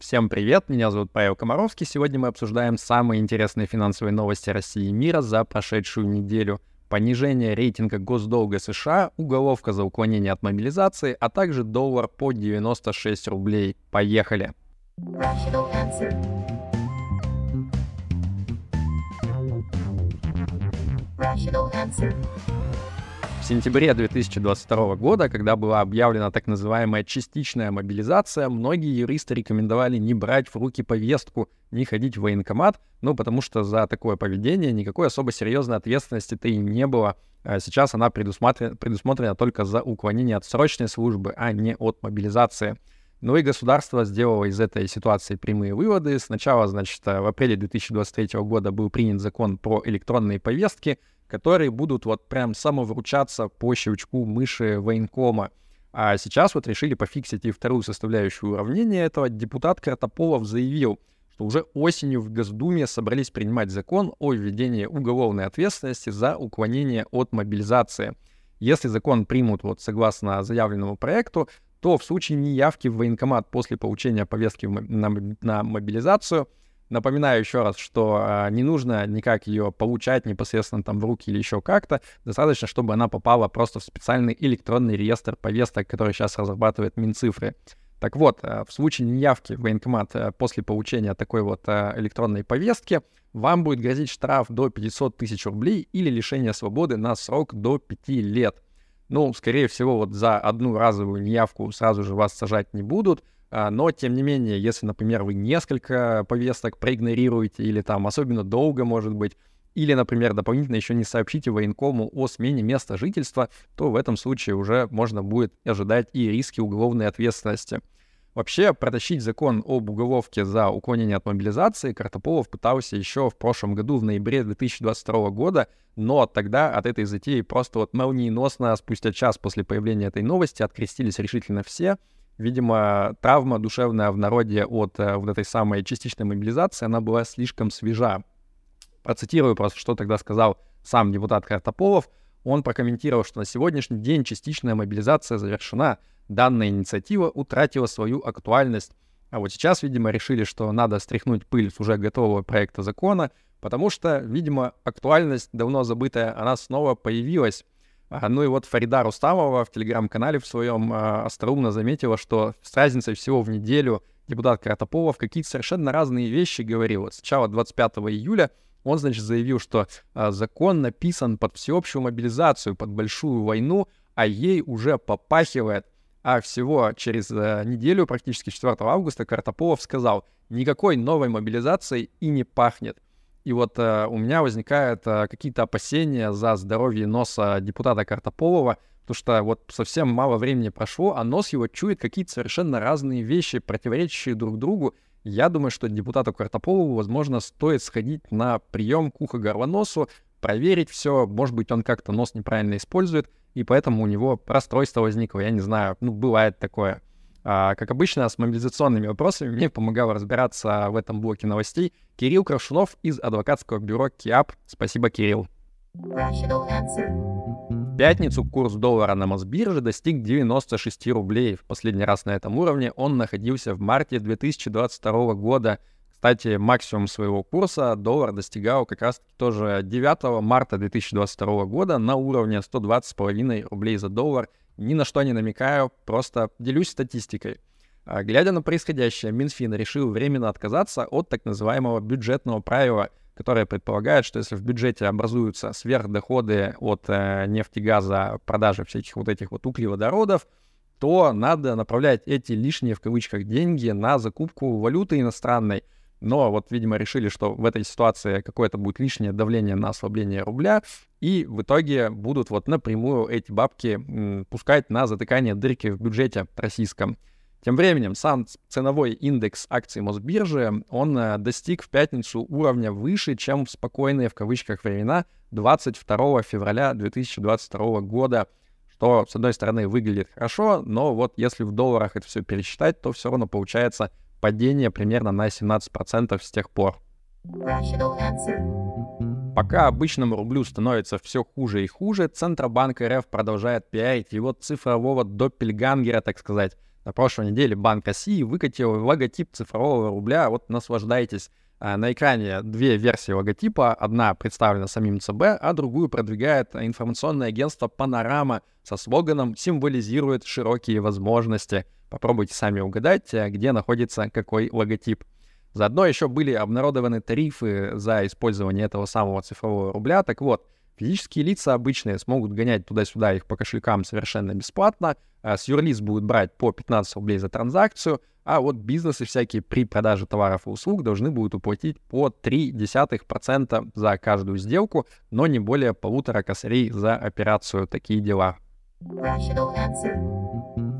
Всем привет, меня зовут Павел Комаровский. Сегодня мы обсуждаем самые интересные финансовые новости России и мира за прошедшую неделю. Понижение рейтинга госдолга США, уголовка за уклонение от мобилизации, а также доллар по 96 рублей. Поехали! Rational answer. Сентябре 2022 года, когда была объявлена так называемая частичная мобилизация, многие юристы рекомендовали не брать в руки повестку, не ходить в военкомат, ну, потому что за такое поведение никакой особо серьезной ответственности-то и не было. А сейчас она предусмотрена, предусмотрена только за уклонение от срочной службы, а не от мобилизации. Ну и государство сделало из этой ситуации прямые выводы. Сначала, значит, в апреле 2023 года был принят закон про электронные повестки, которые будут вот прям самовручаться по щелчку мыши военкома. А сейчас вот решили пофиксить и вторую составляющую уравнения этого. Депутат Картополов заявил, что уже осенью в Госдуме собрались принимать закон о введении уголовной ответственности за уклонение от мобилизации. Если закон примут вот согласно заявленному проекту, то в случае неявки в военкомат после получения повестки на, на мобилизацию, напоминаю еще раз, что а, не нужно никак ее получать непосредственно там в руки или еще как-то, достаточно, чтобы она попала просто в специальный электронный реестр повесток, который сейчас разрабатывает Минцифры. Так вот, а, в случае неявки в военкомат а, после получения такой вот электронной повестки, вам будет грозить штраф до 500 тысяч рублей или лишение свободы на срок до 5 лет. Ну, скорее всего, вот за одну разовую неявку сразу же вас сажать не будут, а, но, тем не менее, если, например, вы несколько повесток проигнорируете или там особенно долго, может быть, или, например, дополнительно еще не сообщите военкому о смене места жительства, то в этом случае уже можно будет ожидать и риски уголовной ответственности. Вообще, протащить закон об уголовке за уклонение от мобилизации Картополов пытался еще в прошлом году, в ноябре 2022 года, но тогда от этой затеи просто вот молниеносно, спустя час после появления этой новости, открестились решительно все. Видимо, травма душевная в народе от э, вот этой самой частичной мобилизации, она была слишком свежа. Процитирую просто, что тогда сказал сам депутат Картополов. Он прокомментировал, что на сегодняшний день частичная мобилизация завершена, данная инициатива утратила свою актуальность. А вот сейчас, видимо, решили, что надо стряхнуть пыль с уже готового проекта закона, потому что, видимо, актуальность давно забытая, она снова появилась. А, ну и вот Фарида Рустамова в телеграм-канале в своем а, остроумно заметила, что с разницей всего в неделю депутат Кратополов какие-то совершенно разные вещи говорил. Сначала 25 июля он, значит, заявил, что а, закон написан под всеобщую мобилизацию, под большую войну, а ей уже попахивает. А всего через а, неделю, практически 4 августа, Картополов сказал, никакой новой мобилизации и не пахнет. И вот э, у меня возникают э, какие-то опасения за здоровье носа депутата Картополова, потому что вот совсем мало времени прошло, а нос его чует какие-то совершенно разные вещи, противоречащие друг другу. Я думаю, что депутату Картополову, возможно, стоит сходить на прием к ухо-горлоносу, проверить все, может быть, он как-то нос неправильно использует, и поэтому у него расстройство возникло, я не знаю, ну, бывает такое. А, как обычно, с мобилизационными вопросами мне помогал разбираться в этом блоке новостей Кирилл Крашунов из адвокатского бюро КИАП. Спасибо, Кирилл. Пятницу курс доллара на Мосбирже достиг 96 рублей. В последний раз на этом уровне он находился в марте 2022 года. Кстати, максимум своего курса доллар достигал как раз тоже 9 марта 2022 года на уровне 120,5 рублей за доллар – ни на что не намекаю, просто делюсь статистикой. А, глядя на происходящее, Минфин решил временно отказаться от так называемого бюджетного правила, которое предполагает, что если в бюджете образуются сверхдоходы от э, нефти, газа, продажи всяких вот этих вот углеводородов, то надо направлять эти лишние в кавычках деньги на закупку валюты иностранной, но вот, видимо, решили, что в этой ситуации какое-то будет лишнее давление на ослабление рубля, и в итоге будут вот напрямую эти бабки м, пускать на затыкание дырки в бюджете российском. Тем временем сам ценовой индекс акций Мосбиржи, он э, достиг в пятницу уровня выше, чем в спокойные в кавычках времена 22 февраля 2022 года, что, с одной стороны, выглядит хорошо, но вот если в долларах это все пересчитать, то все равно получается падение примерно на 17% с тех пор. Пока обычному рублю становится все хуже и хуже, Центробанк РФ продолжает пиарить его цифрового доппельгангера, так сказать. На прошлой неделе Банк России выкатил логотип цифрового рубля. Вот наслаждайтесь. А, на экране две версии логотипа. Одна представлена самим ЦБ, а другую продвигает информационное агентство «Панорама» со слоганом «Символизирует широкие возможности». Попробуйте сами угадать, э, где находится какой логотип. Заодно еще были обнародованы тарифы за использование этого самого цифрового рубля. Так вот, Физические лица обычные смогут гонять туда-сюда их по кошелькам совершенно бесплатно. А с юрлиц будут брать по 15 рублей за транзакцию, а вот бизнесы всякие при продаже товаров и услуг должны будут уплатить по 0,3% за каждую сделку, но не более полутора косарей за операцию. Такие дела.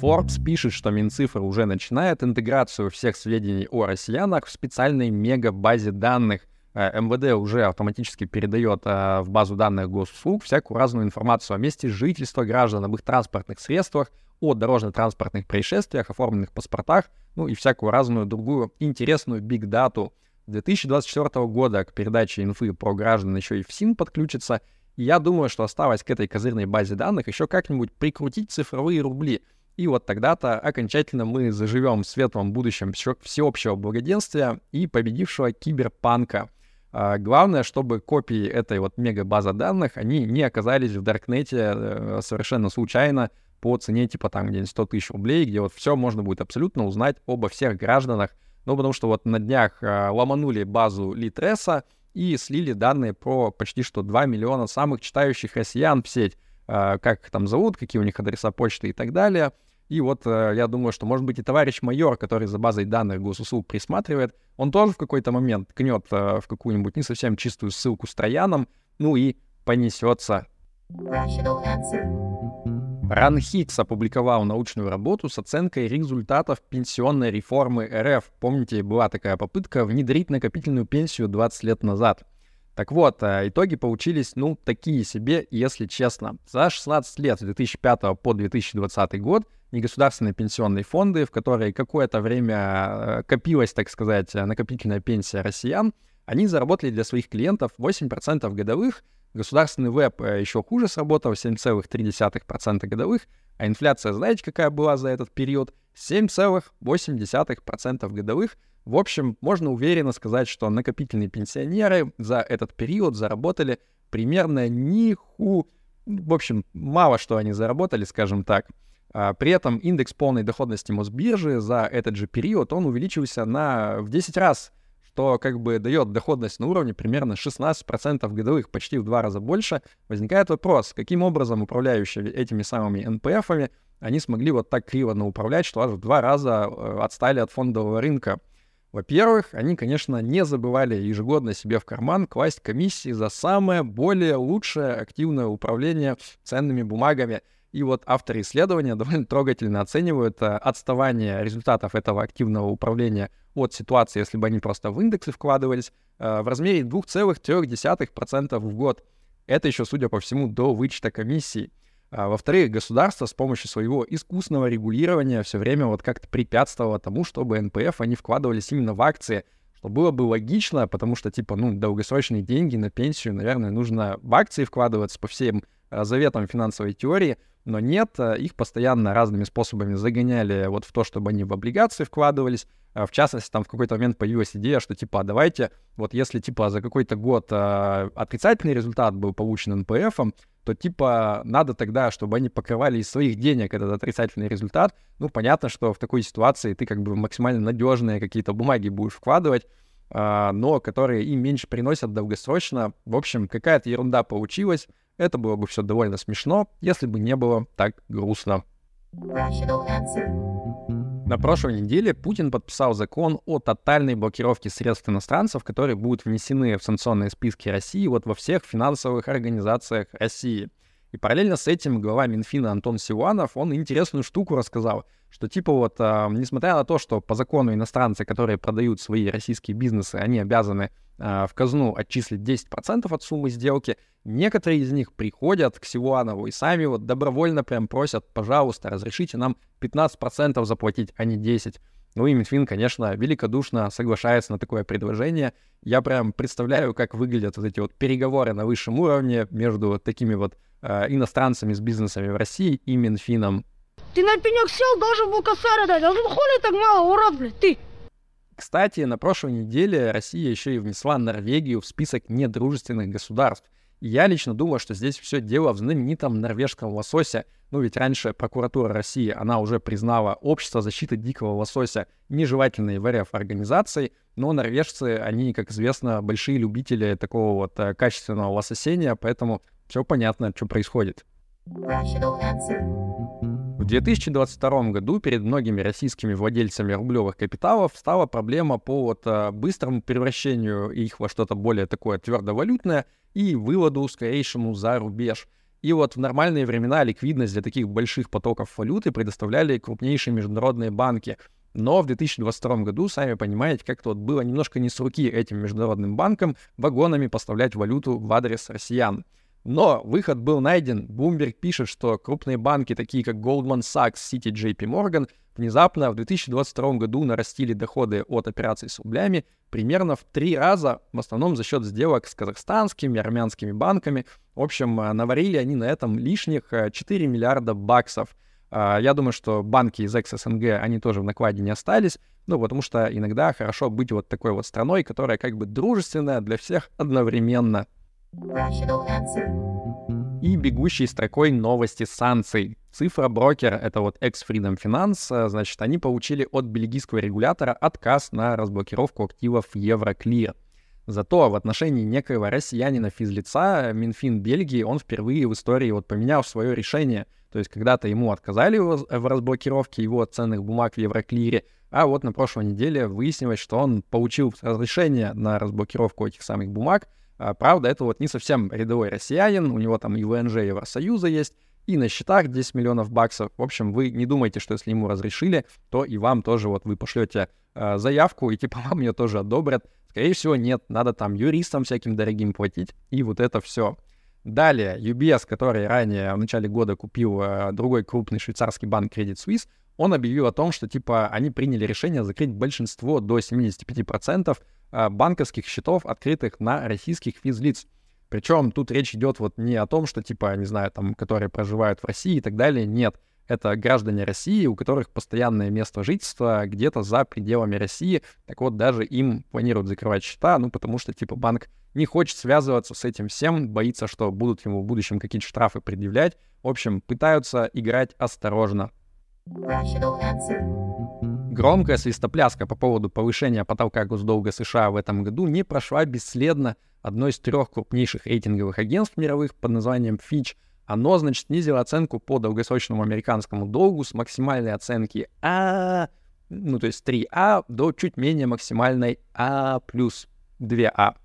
Forbes пишет, что Минцифра уже начинает интеграцию всех сведений о россиянах в специальной мегабазе данных. Э, МВД уже автоматически передает э, в базу данных госуслуг всякую разную информацию о месте жительства граждан, об их транспортных средствах, о дорожно-транспортных происшествиях, оформленных паспортах, ну и всякую разную другую интересную биг-дату. 2024 года к передаче инфы про граждан еще и ФСИН подключится. И я думаю, что осталось к этой козырной базе данных еще как-нибудь прикрутить цифровые рубли. И вот тогда-то окончательно мы заживем в светлом будущем всеобщего благоденствия и победившего киберпанка — главное, чтобы копии этой вот мега-базы данных, они не оказались в Даркнете э, совершенно случайно по цене типа там где-нибудь 100 тысяч рублей, где вот все можно будет абсолютно узнать обо всех гражданах. Ну, потому что вот на днях э, ломанули базу Литреса и слили данные про почти что 2 миллиона самых читающих россиян в сеть. Э, как их там зовут, какие у них адреса почты и так далее. И вот э, я думаю, что, может быть, и товарищ майор, который за базой данных госуслуг присматривает, он тоже в какой-то момент кнет э, в какую-нибудь не совсем чистую ссылку с трояном, ну и понесется. Ранхикс опубликовал научную работу с оценкой результатов пенсионной реформы РФ. Помните, была такая попытка внедрить накопительную пенсию 20 лет назад. Так вот, э, итоги получились, ну, такие себе, если честно. За 16 лет, с 2005 по 2020 год, негосударственные пенсионные фонды, в которые какое-то время э, копилась, так сказать, накопительная пенсия россиян, они заработали для своих клиентов 8% годовых, государственный веб э, еще хуже сработал, 7,3% годовых, а инфляция, знаете, какая была за этот период? 7,8% годовых. В общем, можно уверенно сказать, что накопительные пенсионеры за этот период заработали примерно ниху... В общем, мало что они заработали, скажем так. А, при этом индекс полной доходности Мосбиржи за этот же период, он увеличился на, в 10 раз, что как бы дает доходность на уровне примерно 16% годовых, почти в два раза больше. Возникает вопрос, каким образом управляющие этими самыми НПФами, они смогли вот так криво управлять, что аж в два раза э, отстали от фондового рынка. Во-первых, они, конечно, не забывали ежегодно себе в карман класть комиссии за самое более лучшее активное управление ценными бумагами — и вот авторы исследования довольно трогательно оценивают э, отставание результатов этого активного управления от ситуации, если бы они просто в индексы вкладывались, э, в размере 2,3% в год. Это еще, судя по всему, до вычета комиссии. А, во-вторых, государство с помощью своего искусственного регулирования все время вот как-то препятствовало тому, чтобы НПФ они вкладывались именно в акции, что было бы логично, потому что, типа, ну, долгосрочные деньги на пенсию, наверное, нужно в акции вкладываться по всем э, заветам финансовой теории — но нет, э, их постоянно разными способами загоняли вот в то, чтобы они в облигации вкладывались. Э, в частности, там в какой-то момент появилась идея, что типа, а давайте, вот если типа за какой-то год э, отрицательный результат был получен НПФ, то типа надо тогда, чтобы они покрывали из своих денег этот отрицательный результат. Ну, понятно, что в такой ситуации ты как бы максимально надежные какие-то бумаги будешь вкладывать, э, но которые им меньше приносят долгосрочно. В общем, какая-то ерунда получилась. Это было бы все довольно смешно, если бы не было так грустно. На прошлой неделе Путин подписал закон о тотальной блокировке средств иностранцев, которые будут внесены в санкционные списки России вот во всех финансовых организациях России. И параллельно с этим глава Минфина Антон Силуанов, он интересную штуку рассказал, что типа вот, э, несмотря на то, что по закону иностранцы, которые продают свои российские бизнесы, они обязаны э, в казну отчислить 10% от суммы сделки, некоторые из них приходят к Силуанову и сами вот добровольно прям просят, пожалуйста, разрешите нам 15% заплатить, а не 10%. Ну и Минфин, конечно, великодушно соглашается на такое предложение. Я прям представляю, как выглядят вот эти вот переговоры на высшем уровне между такими вот иностранцами с бизнесами в России и Минфином. Ты на пенек сел, должен был косарь дать, а хули так мало, урод, блядь, ты. Кстати, на прошлой неделе Россия еще и внесла Норвегию в список недружественных государств. И я лично думаю, что здесь все дело в знаменитом норвежском лососе. Ну ведь раньше прокуратура России, она уже признала общество защиты дикого лосося нежелательной в РФ организацией, но норвежцы, они, как известно, большие любители такого вот э, качественного лососения, поэтому все понятно, что происходит. В 2022 году перед многими российскими владельцами рублевых капиталов стала проблема по вот, а, быстрому превращению их во что-то более такое твердовалютное и выводу скорейшему за рубеж. И вот в нормальные времена ликвидность для таких больших потоков валюты предоставляли крупнейшие международные банки. Но в 2022 году, сами понимаете, как-то вот было немножко не с руки этим международным банкам вагонами поставлять валюту в адрес россиян. Но выход был найден. Bloomberg пишет, что крупные банки, такие как Goldman Sachs, Citi, JP Morgan, внезапно в 2022 году нарастили доходы от операций с рублями примерно в три раза, в основном за счет сделок с казахстанскими, армянскими банками. В общем, э, наварили они на этом лишних 4 э, миллиарда баксов. А, я думаю, что банки из экс-СНГ, они тоже в накладе не остались, ну, потому что иногда хорошо быть вот такой вот страной, которая как бы дружественная для всех одновременно. И бегущей строкой новости санкций. Цифра брокер, это вот ex-Freedom Finance, значит, они получили от бельгийского регулятора отказ на разблокировку активов Евроклир. Зато в отношении некоего россиянина физлица Минфин Бельгии он впервые в истории вот поменял свое решение. То есть когда-то ему отказали в разблокировке его ценных бумаг в Евроклире, а вот на прошлой неделе выяснилось, что он получил разрешение на разблокировку этих самых бумаг, а, правда, это вот не совсем рядовой россиянин, у него там и ВНЖ Евросоюза есть, и на счетах 10 миллионов баксов. В общем, вы не думайте, что если ему разрешили, то и вам тоже вот вы пошлете э, заявку, и типа вам ее тоже одобрят. Скорее всего, нет, надо там юристам всяким дорогим платить, и вот это все. Далее, UBS, который ранее в начале года купил э, другой крупный швейцарский банк Credit Suisse, он объявил о том, что типа они приняли решение закрыть большинство до 75% а, банковских счетов, открытых на российских физлиц. Причем тут речь идет вот не о том, что типа, не знаю, там, которые проживают в России и так далее. Нет, это граждане России, у которых постоянное место жительства где-то за пределами России. Так вот, даже им планируют закрывать счета, ну, потому что, типа, банк не хочет связываться с этим всем, боится, что будут ему в будущем какие-то штрафы предъявлять. В общем, пытаются играть осторожно. Громкая свистопляска по поводу повышения потолка госдолга США в этом году не прошла бесследно. Одно из трех крупнейших рейтинговых агентств мировых под названием Fitch, оно, значит, снизило оценку по долгосрочному американскому долгу с максимальной оценки А, ну, то есть 3А, до чуть менее максимальной А плюс 2А.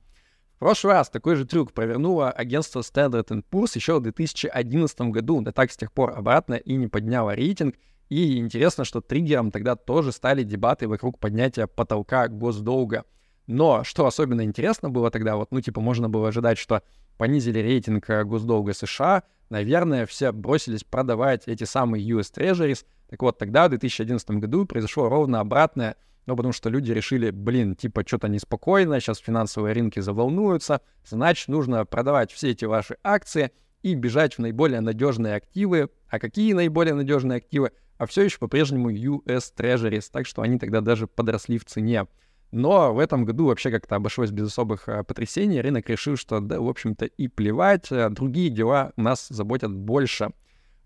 В прошлый раз такой же трюк провернуло агентство Standard Poor's еще в 2011 году, да так с тех пор обратно и не подняло рейтинг, и интересно, что триггером тогда тоже стали дебаты вокруг поднятия потолка госдолга. Но что особенно интересно было тогда, вот, ну, типа, можно было ожидать, что понизили рейтинг э, госдолга США, наверное, все бросились продавать эти самые US Treasuries. Так вот, тогда, в 2011 году, произошло ровно обратное, ну, потому что люди решили, блин, типа, что-то неспокойно, сейчас финансовые рынки заволнуются, значит, нужно продавать все эти ваши акции и бежать в наиболее надежные активы. А какие наиболее надежные активы? А все еще по-прежнему US Treasuries, так что они тогда даже подросли в цене. Но в этом году вообще как-то обошлось без особых а, потрясений. Рынок решил, что да, в общем-то и плевать, а, другие дела нас заботят больше.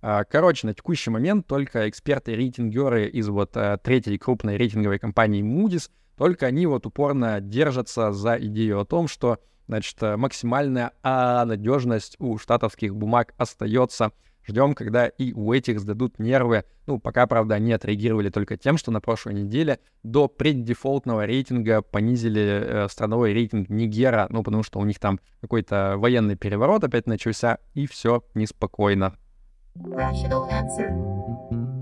А, короче, на текущий момент только эксперты-рейтингеры из вот а, третьей крупной рейтинговой компании Moody's, только они вот упорно держатся за идею о том, что значит, максимальная а, надежность у штатовских бумаг остается Ждем, когда и у этих сдадут нервы. Ну, пока, правда, они отреагировали только тем, что на прошлой неделе до преддефолтного рейтинга понизили э, страновой рейтинг Нигера, ну, потому что у них там какой-то военный переворот опять начался, и все неспокойно.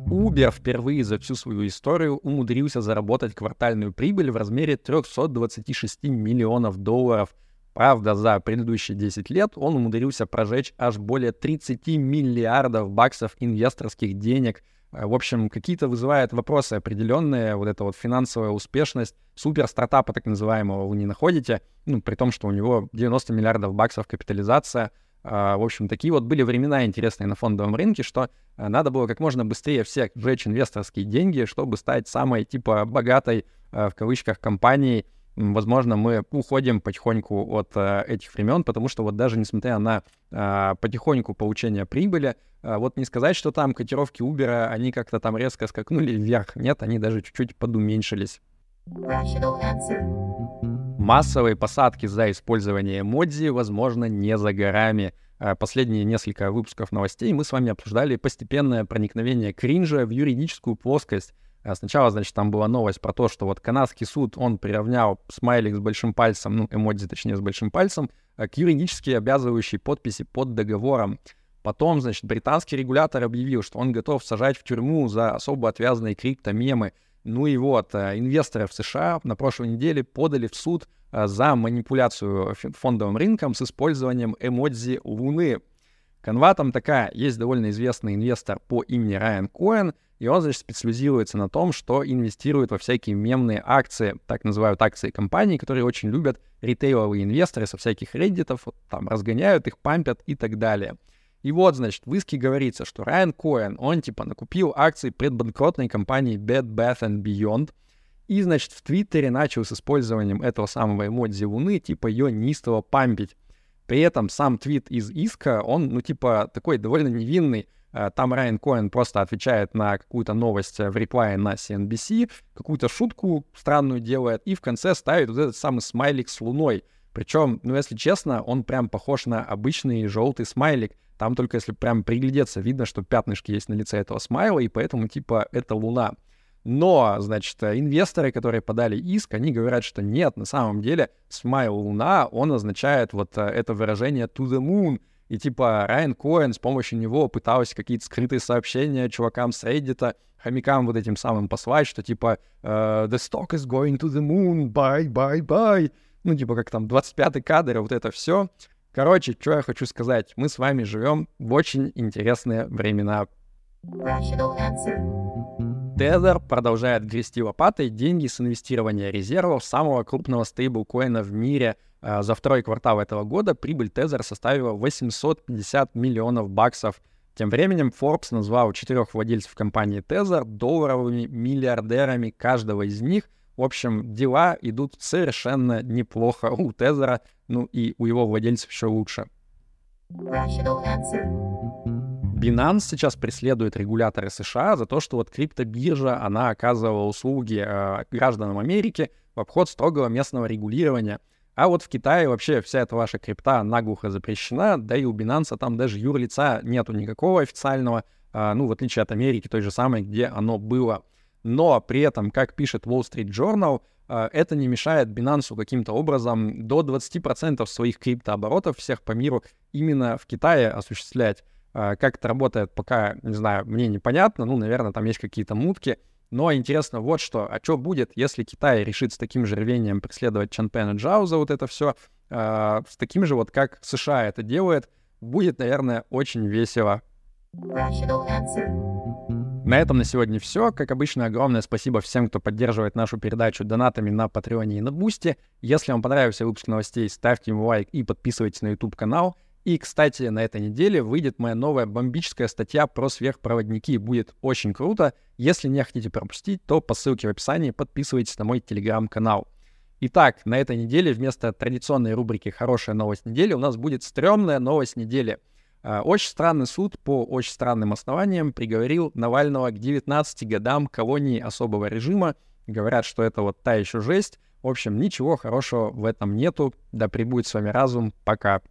Uber впервые за всю свою историю умудрился заработать квартальную прибыль в размере 326 миллионов долларов — Правда, за предыдущие 10 лет он умудрился прожечь аж более 30 миллиардов баксов инвесторских денег. Э, в общем, какие-то вызывают вопросы определенные, вот эта вот финансовая успешность супер стартапа так называемого вы не находите, ну, при том, что у него 90 миллиардов баксов капитализация, А, в общем, такие вот были времена интересные на фондовом рынке, что а, надо было как можно быстрее всех сжечь инвесторские деньги, чтобы стать самой, типа, богатой, в кавычках, компанией. Возможно, мы уходим потихоньку от этих времен, потому что вот даже несмотря на потихоньку получение прибыли, вот не сказать, что там котировки Uber, они как-то там резко скакнули вверх. Нет, они даже чуть-чуть подуменьшились. Массовые посадки за использование эмодзи, возможно, не за горами. Последние несколько выпусков новостей мы с вами обсуждали постепенное проникновение кринжа в юридическую плоскость. А сначала, значит, там была новость про то, что вот канадский суд, он приравнял смайлик с большим пальцем, ну, эмодзи, точнее, с большим пальцем, а, к юридически обязывающей подписи под договором. Потом, значит, британский регулятор объявил, что он готов сажать в тюрьму за особо отвязанные криптомемы. Ну и вот, э, инвесторы в США на прошлой неделе подали в суд э, за манипуляцию фондовым рынком с использованием эмодзи Луны. Канва там такая. Есть довольно известный инвестор по имени Райан Коэн, и он, значит, специализируется на том, что инвестирует во всякие мемные акции, так называют акции компаний, которые очень любят ритейловые инвесторы со всяких реддитов, вот, там разгоняют их, пампят и так далее. И вот, значит, в иске говорится, что Райан Коэн, он типа накупил акции предбанкротной компании Bed Bath and Beyond, и, значит, в Твиттере начал с использованием этого самого эмодзи Луны, типа ее неистово пампить. При этом сам твит из иска, он, ну, типа, такой довольно невинный. Э, там Райан Коэн просто отвечает на какую-то новость в реплае на CNBC, какую-то шутку странную делает, и в конце ставит вот этот самый смайлик с луной. Причем, ну, если честно, он прям похож на обычный желтый смайлик, там только если прям приглядеться, видно, что пятнышки есть на лице этого смайла, и поэтому типа это луна. Но, значит, инвесторы, которые подали иск, они говорят, что нет, на самом деле смайл луна, он означает вот э, это выражение to the moon. И типа Райан Коэн с помощью него пытался какие-то скрытые сообщения чувакам с Reddit, хомякам вот этим самым послать, что типа uh, the stock is going to the moon, bye, bye, bye. Ну, типа как там 25-й кадр, вот это все. Короче, что я хочу сказать. Мы с вами живем в очень интересные времена. Tether продолжает грести лопатой деньги с инвестирования резервов самого крупного стейблкоина в мире. А, за второй квартал этого года прибыль Tether составила 850 миллионов баксов. Тем временем Forbes назвал четырех владельцев компании Tether долларовыми миллиардерами каждого из них. В общем, дела идут совершенно неплохо у Тезера, ну и у его владельцев еще лучше. Binance сейчас преследует регуляторы США за то, что вот криптобиржа, она оказывала услуги э, гражданам Америки в обход строгого местного регулирования. А вот в Китае вообще вся эта ваша крипта наглухо запрещена, да и у Binance там даже юрлица нету никакого официального, э, ну, в отличие от Америки той же самой, где оно было. Но при этом, как пишет Wall Street Journal, а, это не мешает Binance каким-то образом до 20% своих криптооборотов всех по миру именно в Китае осуществлять. А, как это работает, пока, не знаю, мне непонятно. Ну, наверное, там есть какие-то мутки. Но интересно вот что. А что будет, если Китай решит с таким же рвением преследовать Чанпена Джао за вот это все, э, с таким же вот, как США это делает, будет, наверное, очень весело. На этом на сегодня все. Как обычно, огромное спасибо всем, кто поддерживает нашу передачу донатами на Патреоне и на Бусти. Если вам понравился выпуск новостей, ставьте ему лайк и подписывайтесь на YouTube-канал. И, кстати, на этой неделе выйдет моя новая бомбическая статья про сверхпроводники. Будет очень круто. Если не хотите пропустить, то по ссылке в описании подписывайтесь на мой телеграм-канал. Итак, на этой неделе вместо традиционной рубрики «Хорошая новость недели» у нас будет стрёмная новость недели — а, очень странный суд по очень странным основаниям приговорил Навального к 19 годам колонии особого режима. Говорят, что это вот та еще жесть. В общем, ничего хорошего в этом нету. Да пребудет с вами разум. Пока.